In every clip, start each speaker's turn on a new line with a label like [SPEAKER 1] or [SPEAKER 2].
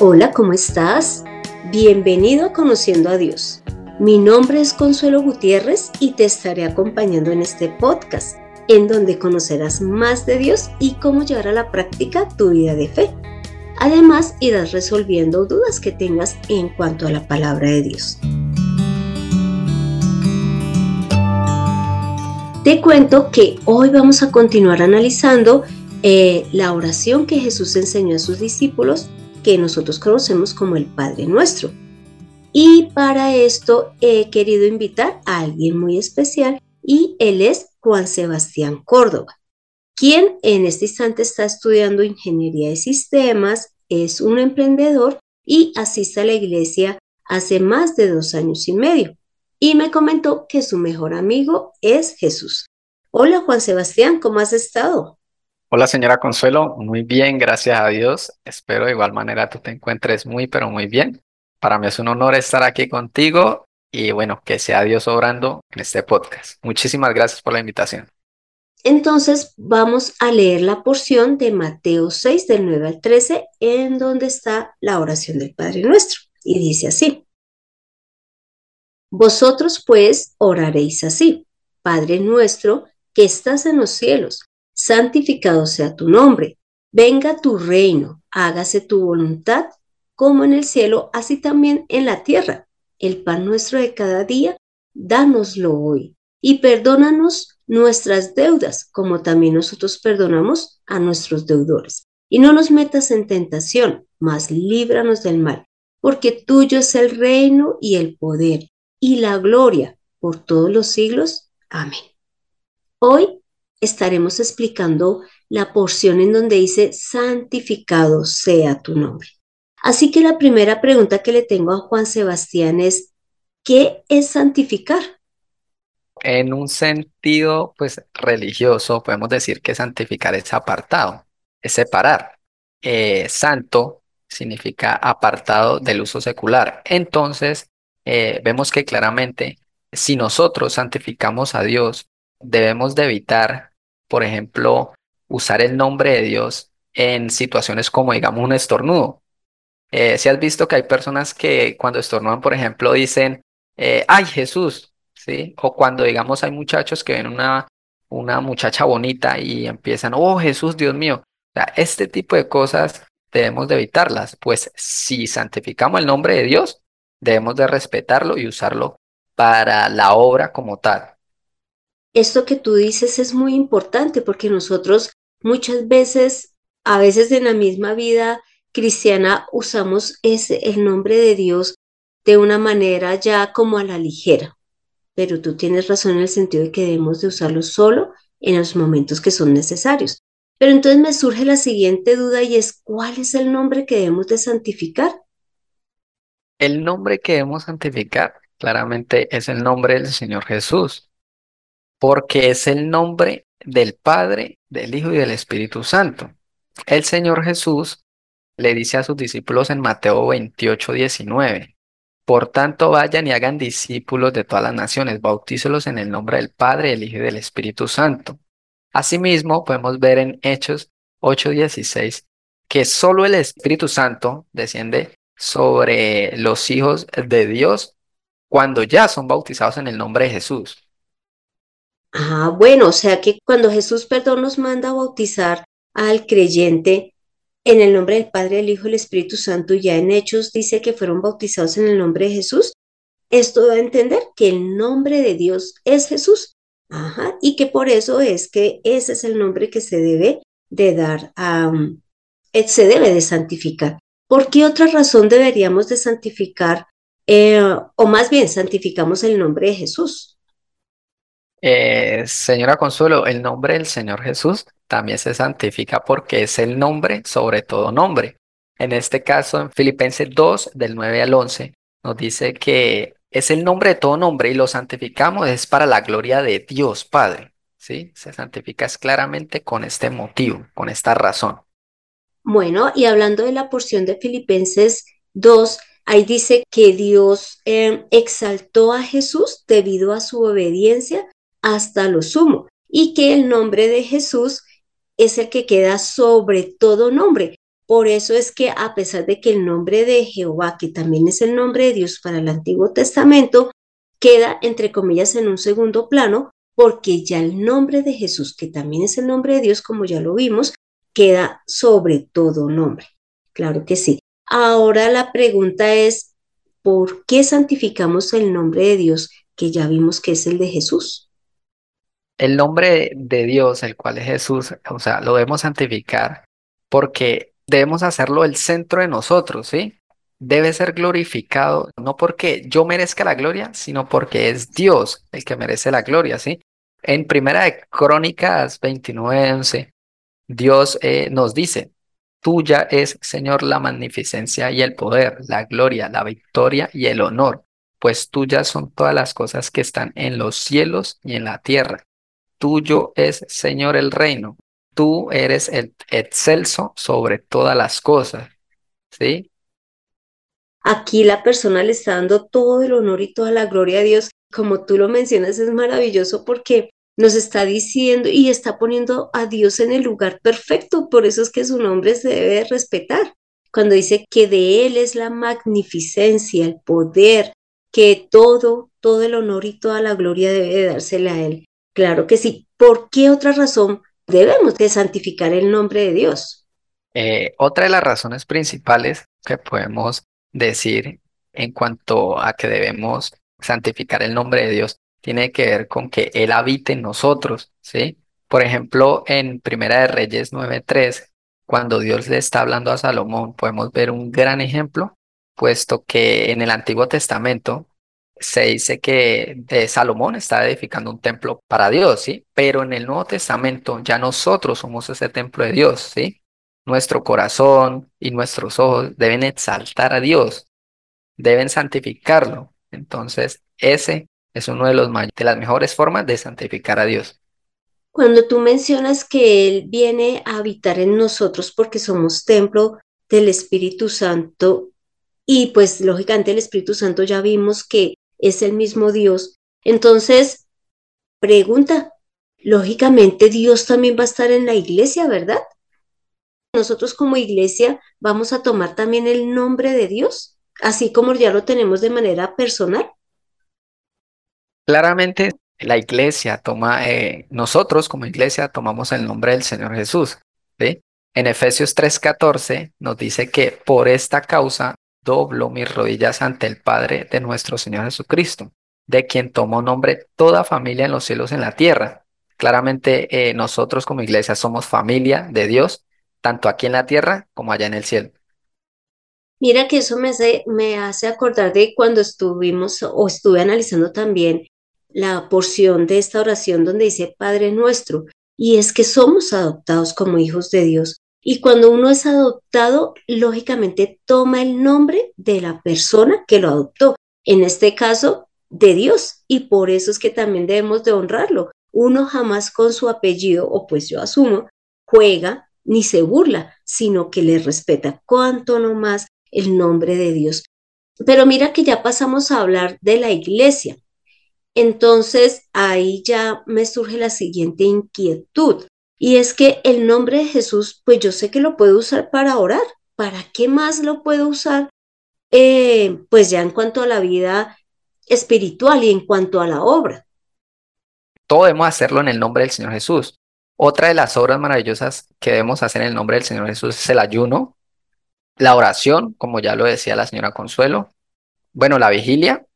[SPEAKER 1] Hola, ¿cómo estás? Bienvenido a Conociendo a Dios. Mi nombre es Consuelo Gutiérrez y te estaré acompañando en este podcast, en donde conocerás más de Dios y cómo llevar a la práctica tu vida de fe. Además, irás resolviendo dudas que tengas en cuanto a la palabra de Dios. Te cuento que hoy vamos a continuar analizando eh, la oración que Jesús enseñó a sus discípulos, que nosotros conocemos como el Padre Nuestro. Y para esto he querido invitar a alguien muy especial y él es Juan Sebastián Córdoba, quien en este instante está estudiando ingeniería de sistemas, es un emprendedor y asiste a la iglesia hace más de dos años y medio y me comentó que su mejor amigo es Jesús. Hola Juan Sebastián, ¿cómo has estado?
[SPEAKER 2] Hola señora Consuelo, muy bien, gracias a Dios. Espero de igual manera tú te encuentres muy, pero muy bien. Para mí es un honor estar aquí contigo y bueno, que sea Dios obrando en este podcast. Muchísimas gracias por la invitación.
[SPEAKER 1] Entonces vamos a leer la porción de Mateo 6 del 9 al 13 en donde está la oración del Padre Nuestro. Y dice así. Vosotros pues oraréis así, Padre nuestro que estás en los cielos, santificado sea tu nombre, venga tu reino, hágase tu voluntad, como en el cielo, así también en la tierra. El pan nuestro de cada día, dánoslo hoy, y perdónanos nuestras deudas, como también nosotros perdonamos a nuestros deudores. Y no nos metas en tentación, mas líbranos del mal, porque tuyo es el reino y el poder y la gloria por todos los siglos. Amén. Hoy estaremos explicando la porción en donde dice, santificado sea tu nombre. Así que la primera pregunta que le tengo a Juan Sebastián es, ¿qué es santificar?
[SPEAKER 2] En un sentido, pues, religioso, podemos decir que santificar es apartado, es separar. Eh, santo significa apartado del uso secular. Entonces, eh, vemos que claramente si nosotros santificamos a Dios, debemos de evitar, por ejemplo, usar el nombre de Dios en situaciones como, digamos, un estornudo. Eh, si has visto que hay personas que cuando estornudan, por ejemplo, dicen, eh, ay Jesús, ¿sí? O cuando, digamos, hay muchachos que ven una, una muchacha bonita y empiezan, oh Jesús, Dios mío. Este tipo de cosas debemos de evitarlas, pues si santificamos el nombre de Dios, debemos de respetarlo y usarlo para la obra como tal.
[SPEAKER 1] Esto que tú dices es muy importante porque nosotros muchas veces, a veces en la misma vida cristiana, usamos ese, el nombre de Dios de una manera ya como a la ligera. Pero tú tienes razón en el sentido de que debemos de usarlo solo en los momentos que son necesarios. Pero entonces me surge la siguiente duda y es, ¿cuál es el nombre que debemos de santificar?
[SPEAKER 2] El nombre que debemos santificar claramente es el nombre del Señor Jesús, porque es el nombre del Padre, del Hijo y del Espíritu Santo. El Señor Jesús le dice a sus discípulos en Mateo 28, 19, por tanto vayan y hagan discípulos de todas las naciones, bautícelos en el nombre del Padre, del Hijo y del Espíritu Santo. Asimismo, podemos ver en Hechos 8:16 que solo el Espíritu Santo desciende sobre los hijos de Dios cuando ya son bautizados en el nombre de Jesús.
[SPEAKER 1] Ah, bueno, o sea que cuando Jesús, perdón, nos manda a bautizar al creyente en el nombre del Padre, del Hijo y del Espíritu Santo, ya en Hechos dice que fueron bautizados en el nombre de Jesús. Esto da a entender que el nombre de Dios es Jesús. Ajá, y que por eso es que ese es el nombre que se debe de dar a, eh, se debe de santificar. ¿Por qué otra razón deberíamos de santificar, eh, o más bien santificamos el nombre de Jesús?
[SPEAKER 2] Eh, señora Consuelo, el nombre del Señor Jesús también se santifica porque es el nombre sobre todo nombre. En este caso, en Filipenses 2, del 9 al 11, nos dice que es el nombre de todo nombre y lo santificamos es para la gloria de Dios Padre. ¿sí? Se santifica claramente con este motivo, con esta razón.
[SPEAKER 1] Bueno, y hablando de la porción de Filipenses 2, ahí dice que Dios em, exaltó a Jesús debido a su obediencia hasta lo sumo y que el nombre de Jesús es el que queda sobre todo nombre. Por eso es que a pesar de que el nombre de Jehová, que también es el nombre de Dios para el Antiguo Testamento, queda entre comillas en un segundo plano, porque ya el nombre de Jesús, que también es el nombre de Dios, como ya lo vimos, queda sobre todo nombre. Claro que sí. Ahora la pregunta es, ¿por qué santificamos el nombre de Dios que ya vimos que es el de Jesús?
[SPEAKER 2] El nombre de Dios, el cual es Jesús, o sea, lo debemos santificar porque debemos hacerlo el centro de nosotros, ¿sí? Debe ser glorificado, no porque yo merezca la gloria, sino porque es Dios el que merece la gloria, ¿sí? En Primera de Crónicas 29:11, Dios eh, nos dice, tuya es, Señor, la magnificencia y el poder, la gloria, la victoria y el honor, pues tuyas son todas las cosas que están en los cielos y en la tierra. Tuyo es, Señor, el reino. Tú eres el excelso sobre todas las cosas. ¿Sí?
[SPEAKER 1] Aquí la persona le está dando todo el honor y toda la gloria a Dios. Como tú lo mencionas, es maravilloso porque nos está diciendo y está poniendo a Dios en el lugar perfecto. Por eso es que su nombre se debe respetar. Cuando dice que de Él es la magnificencia, el poder, que todo, todo el honor y toda la gloria debe dársela a Él. Claro que sí. ¿Por qué otra razón debemos de santificar el nombre de Dios?
[SPEAKER 2] Eh, otra de las razones principales que podemos decir en cuanto a que debemos santificar el nombre de Dios tiene que ver con que Él habite en nosotros, ¿sí? Por ejemplo, en Primera de Reyes 9.3, cuando Dios le está hablando a Salomón, podemos ver un gran ejemplo, puesto que en el Antiguo Testamento se dice que Salomón está edificando un templo para Dios, ¿sí? Pero en el Nuevo Testamento ya nosotros somos ese templo de Dios, ¿sí? Nuestro corazón y nuestros ojos deben exaltar a Dios, deben santificarlo. Entonces, ese es uno de, los, de las mejores formas de santificar a Dios.
[SPEAKER 1] Cuando tú mencionas que Él viene a habitar en nosotros porque somos templo del Espíritu Santo y pues lógicamente el Espíritu Santo ya vimos que es el mismo Dios, entonces, pregunta, lógicamente Dios también va a estar en la iglesia, ¿verdad? Nosotros como iglesia vamos a tomar también el nombre de Dios, así como ya lo tenemos de manera personal.
[SPEAKER 2] Claramente la iglesia toma, eh, nosotros como iglesia tomamos el nombre del Señor Jesús. En Efesios 3:14 nos dice que por esta causa doblo mis rodillas ante el Padre de nuestro Señor Jesucristo, de quien tomó nombre toda familia en los cielos y en la tierra. Claramente eh, nosotros como iglesia somos familia de Dios, tanto aquí en la tierra como allá en el cielo.
[SPEAKER 1] Mira que eso me hace, me hace acordar de cuando estuvimos o estuve analizando también la porción de esta oración donde dice Padre nuestro, y es que somos adoptados como hijos de Dios. Y cuando uno es adoptado, lógicamente toma el nombre de la persona que lo adoptó, en este caso de Dios, y por eso es que también debemos de honrarlo. Uno jamás con su apellido, o pues yo asumo, juega ni se burla, sino que le respeta cuanto no más el nombre de Dios. Pero mira que ya pasamos a hablar de la iglesia. Entonces ahí ya me surge la siguiente inquietud y es que el nombre de Jesús, pues yo sé que lo puedo usar para orar. ¿Para qué más lo puedo usar? Eh, pues ya en cuanto a la vida espiritual y en cuanto a la obra.
[SPEAKER 2] Todo debemos hacerlo en el nombre del Señor Jesús. Otra de las obras maravillosas que debemos hacer en el nombre del Señor Jesús es el ayuno, la oración, como ya lo decía la señora Consuelo, bueno, la vigilia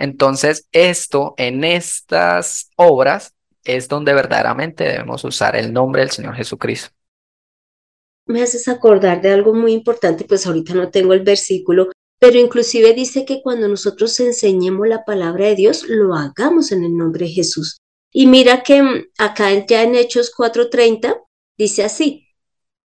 [SPEAKER 2] entonces, esto en estas obras es donde verdaderamente debemos usar el nombre del Señor Jesucristo.
[SPEAKER 1] Me haces acordar de algo muy importante, pues ahorita no tengo el versículo, pero inclusive dice que cuando nosotros enseñemos la palabra de Dios, lo hagamos en el nombre de Jesús. Y mira que mm, acá ya en Hechos 4:30 dice así,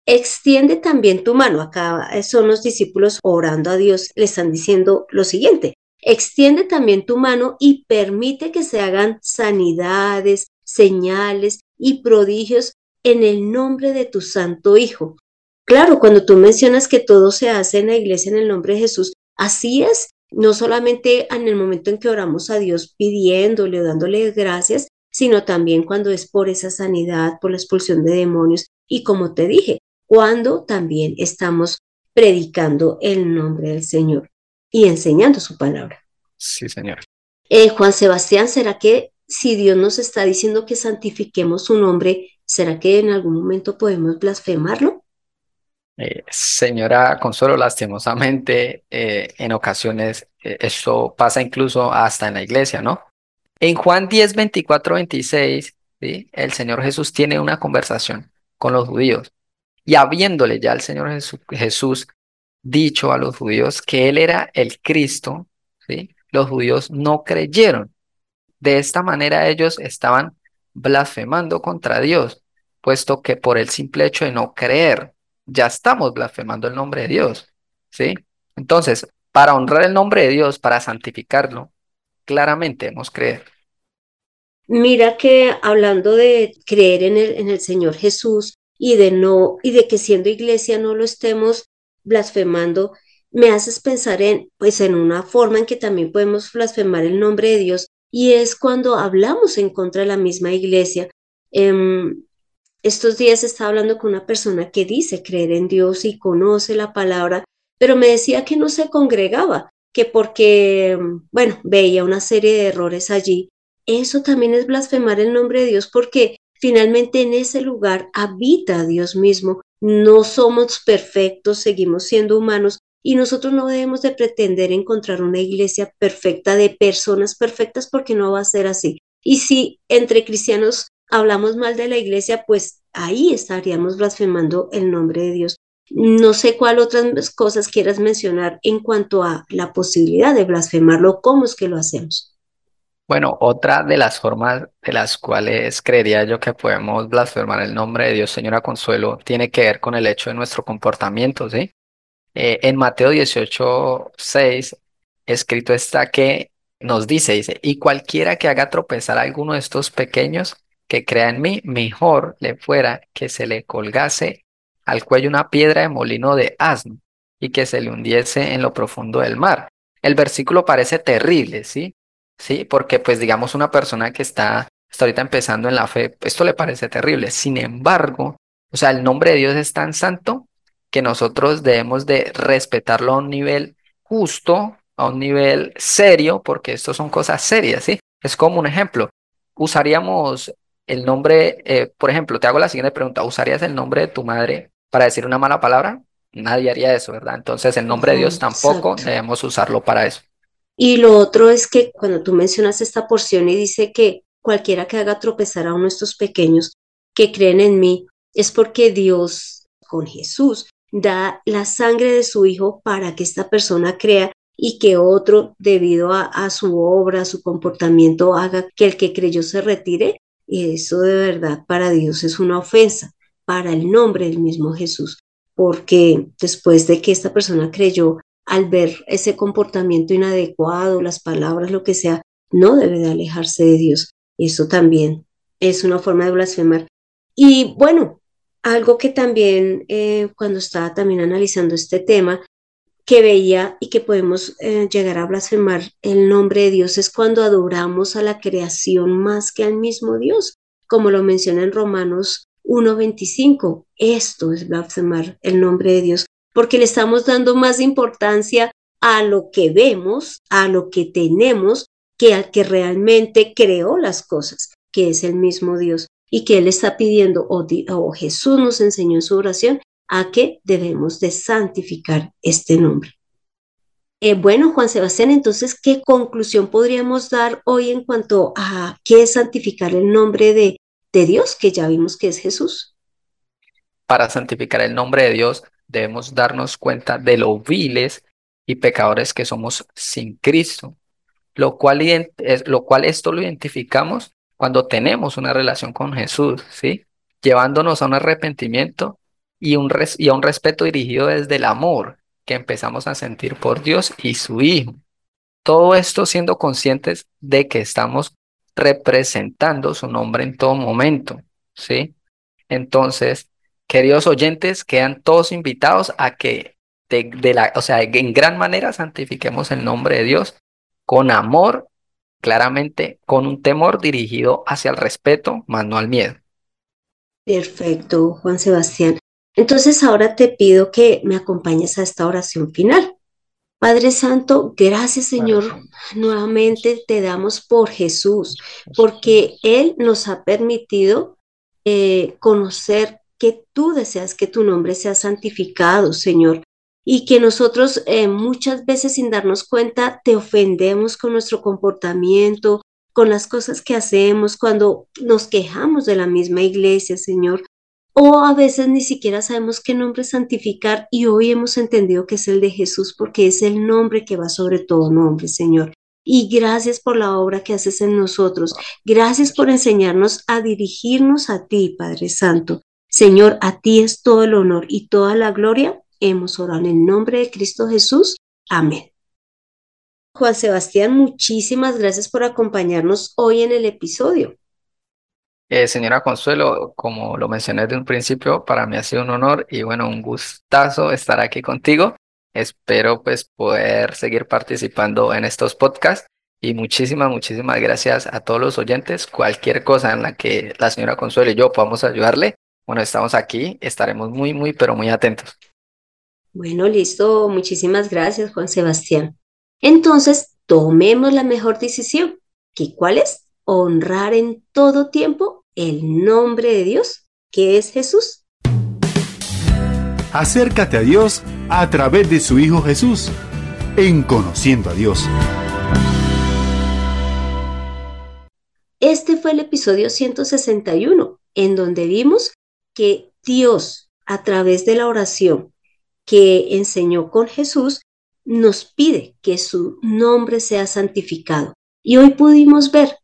[SPEAKER 1] extiende también tu mano. Acá son los discípulos orando a Dios, le están diciendo lo siguiente, Extiende también tu mano y permite que se hagan sanidades, señales y prodigios en el nombre de tu Santo Hijo. Claro, cuando tú mencionas que todo se hace en la iglesia en el nombre de Jesús, así es, no solamente en el momento en que oramos a Dios pidiéndole o dándole gracias, sino también cuando es por esa sanidad, por la expulsión de demonios. Y como te dije, cuando también estamos predicando el nombre del Señor y enseñando su palabra.
[SPEAKER 2] Sí, Señor.
[SPEAKER 1] Eh, Juan Sebastián, ¿será que si Dios nos está diciendo que santifiquemos su nombre, ¿será que en algún momento podemos blasfemarlo?
[SPEAKER 2] Eh, señora Consuelo, lastimosamente, eh, en ocasiones eso pasa incluso hasta en la iglesia, ¿no? En Juan 10, 24, 26, ¿sí? el Señor Jesús tiene una conversación con los judíos y habiéndole ya el Señor Jesús dicho a los judíos que Él era el Cristo, ¿sí? los judíos no creyeron. De esta manera ellos estaban blasfemando contra Dios, puesto que por el simple hecho de no creer, ya estamos blasfemando el nombre de Dios. ¿sí? Entonces, para honrar el nombre de Dios, para santificarlo, claramente hemos creer.
[SPEAKER 1] Mira que hablando de creer en el, en el Señor Jesús y de no, y de que siendo iglesia no lo estemos blasfemando, me haces pensar en, pues, en una forma en que también podemos blasfemar el nombre de Dios y es cuando hablamos en contra de la misma iglesia. Em, estos días estaba hablando con una persona que dice creer en Dios y conoce la palabra, pero me decía que no se congregaba, que porque, bueno, veía una serie de errores allí. Eso también es blasfemar el nombre de Dios porque finalmente en ese lugar habita Dios mismo. No somos perfectos, seguimos siendo humanos y nosotros no debemos de pretender encontrar una iglesia perfecta de personas perfectas porque no va a ser así. Y si entre cristianos hablamos mal de la iglesia, pues ahí estaríamos blasfemando el nombre de Dios. No sé cuál otras cosas quieras mencionar en cuanto a la posibilidad de blasfemarlo, cómo es que lo hacemos.
[SPEAKER 2] Bueno, otra de las formas de las cuales creería yo que podemos blasfemar el nombre de Dios, señora Consuelo, tiene que ver con el hecho de nuestro comportamiento, ¿sí? Eh, en Mateo 18, 6, escrito está que nos dice, dice, y cualquiera que haga tropezar a alguno de estos pequeños que crea en mí, mejor le fuera que se le colgase al cuello una piedra de molino de asno y que se le hundiese en lo profundo del mar. El versículo parece terrible, ¿sí? Sí, porque pues digamos una persona que está, está ahorita empezando en la fe, esto le parece terrible. Sin embargo, o sea, el nombre de Dios es tan santo que nosotros debemos de respetarlo a un nivel justo, a un nivel serio, porque esto son cosas serias, ¿sí? Es como un ejemplo. Usaríamos el nombre, eh, por ejemplo, te hago la siguiente pregunta, ¿usarías el nombre de tu madre para decir una mala palabra? Nadie haría eso, ¿verdad? Entonces el nombre de Dios tampoco debemos usarlo para eso.
[SPEAKER 1] Y lo otro es que cuando tú mencionas esta porción y dice que cualquiera que haga tropezar a uno de estos pequeños que creen en mí, es porque Dios con Jesús da la sangre de su Hijo para que esta persona crea y que otro, debido a, su obra, su comportamiento, haga que el que creyó se retire. Y eso de verdad para Dios es una ofensa, para el nombre del mismo Jesús, porque después de que esta persona creyó, al ver ese comportamiento inadecuado, las palabras, lo que sea, no debe de alejarse de Dios. Eso también es una forma de blasfemar. Y bueno, algo que también eh, cuando estaba también analizando este tema, que veía y que podemos eh, llegar a blasfemar el nombre de Dios es cuando adoramos a la creación más que al mismo Dios, como lo menciona en Romanos 1.25. Esto es blasfemar el nombre de Dios, porque le estamos dando más importancia a lo que vemos, a lo que tenemos, que al que realmente creó las cosas, que es el mismo Dios y que Él está pidiendo, o, Jesús nos enseñó en su oración, a que debemos de santificar este nombre. Eh, bueno, Juan Sebastián, entonces, ¿qué conclusión podríamos dar hoy en cuanto a qué es santificar el nombre de, de Dios, que ya vimos que es Jesús?
[SPEAKER 2] Para santificar el nombre de Dios debemos darnos cuenta de lo viles y pecadores que somos sin Cristo, lo cual, lo cual esto lo identificamos cuando tenemos una relación con Jesús, ¿sí? Llevándonos a un arrepentimiento y, un y a un respeto dirigido desde el amor que empezamos a sentir por Dios y su Hijo. Todo esto siendo conscientes de que estamos representando su nombre en todo momento, ¿sí? Entonces, queridos oyentes, quedan todos invitados a que de, la, o sea, en gran manera santifiquemos el nombre de Dios con amor claramente con un temor dirigido hacia el respeto, más no al miedo.
[SPEAKER 1] Perfecto, Juan Sebastián. Entonces ahora te pido que me acompañes a esta oración final. Padre Santo, gracias Señor. Nuevamente te damos por Jesús, porque Él nos ha permitido eh, conocer que tú deseas que tu nombre sea santificado, Señor, y que nosotros eh, muchas veces sin darnos cuenta te ofendemos con nuestro comportamiento, con las cosas que hacemos, cuando nos quejamos de la misma iglesia, Señor. O a veces ni siquiera sabemos qué nombre santificar y hoy hemos entendido que es el de Jesús porque es el nombre que va sobre todo nombre, Señor. Y gracias por la obra que haces en nosotros. Gracias por enseñarnos a dirigirnos a ti, Padre Santo. Señor, a ti es todo el honor y toda la gloria. Hemos orado en el nombre de Cristo Jesús. Amén. Juan Sebastián, muchísimas gracias por acompañarnos hoy en el episodio.
[SPEAKER 2] Eh, señora Consuelo, como lo mencioné desde un principio, para mí ha sido un honor y bueno, un gustazo estar aquí contigo. Espero pues poder seguir participando en estos podcasts y muchísimas, muchísimas gracias a todos los oyentes. Cualquier cosa en la que la señora Consuelo y yo podamos ayudarle, bueno, estamos aquí, estaremos muy, muy, pero muy atentos.
[SPEAKER 1] Bueno, listo. Muchísimas gracias, Juan Sebastián. Entonces, tomemos la mejor decisión. ¿Qué cuál es? Honrar en todo tiempo el nombre de Dios, que es Jesús.
[SPEAKER 3] Acércate a Dios a través de su Hijo Jesús, en conociendo a Dios.
[SPEAKER 1] Este fue el episodio 161, en donde vimos que Dios, a través de la oración que enseñó con Jesús, nos pide que su nombre sea santificado. Y hoy pudimos ver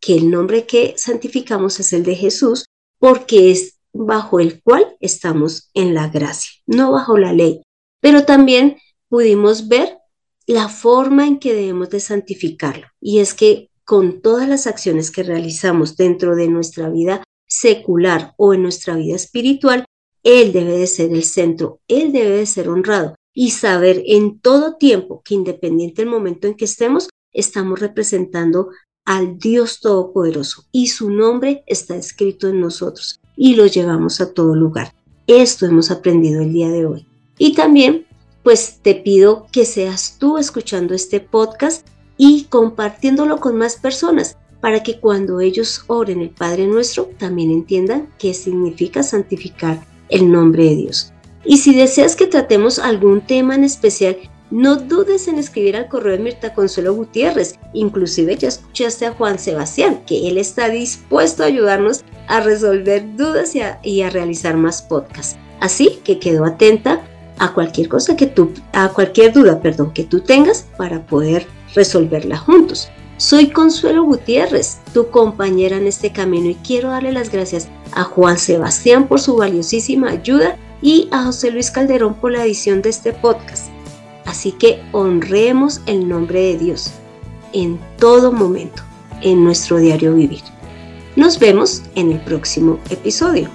[SPEAKER 1] que el nombre que santificamos es el de Jesús porque es bajo el cual estamos en la gracia, no bajo la ley. Pero también pudimos ver la forma en que debemos de santificarlo y es que con todas las acciones que realizamos dentro de nuestra vida secular o en nuestra vida espiritual, Él debe de ser el centro, Él debe de ser honrado y saber en todo tiempo que independiente del momento en que estemos, estamos representando al Dios Todopoderoso y su nombre está escrito en nosotros y lo llevamos a todo lugar. Esto hemos aprendido el día de hoy. Y también, pues te pido que seas tú escuchando este podcast y compartiéndolo con más personas para que cuando ellos oren el Padre nuestro también entiendan qué significa santificar el nombre de Dios. Y si deseas que tratemos algún tema en especial, no dudes en escribir al correo de Mirta Consuelo Gutiérrez. Inclusive ya escuchaste a Juan Sebastián, que él está dispuesto a ayudarnos a resolver dudas y a, y a realizar más podcasts. Así que quedo atenta a cualquier cosa que tú, a cualquier duda, perdón, que tú tengas para poder resolverla juntos. Soy Consuelo Gutiérrez, tu compañera en este camino y quiero darle las gracias a Juan Sebastián por su valiosísima ayuda y a José Luis Calderón por la edición de este podcast. Así que honremos el nombre de Dios en todo momento, en nuestro diario vivir. Nos vemos en el próximo episodio.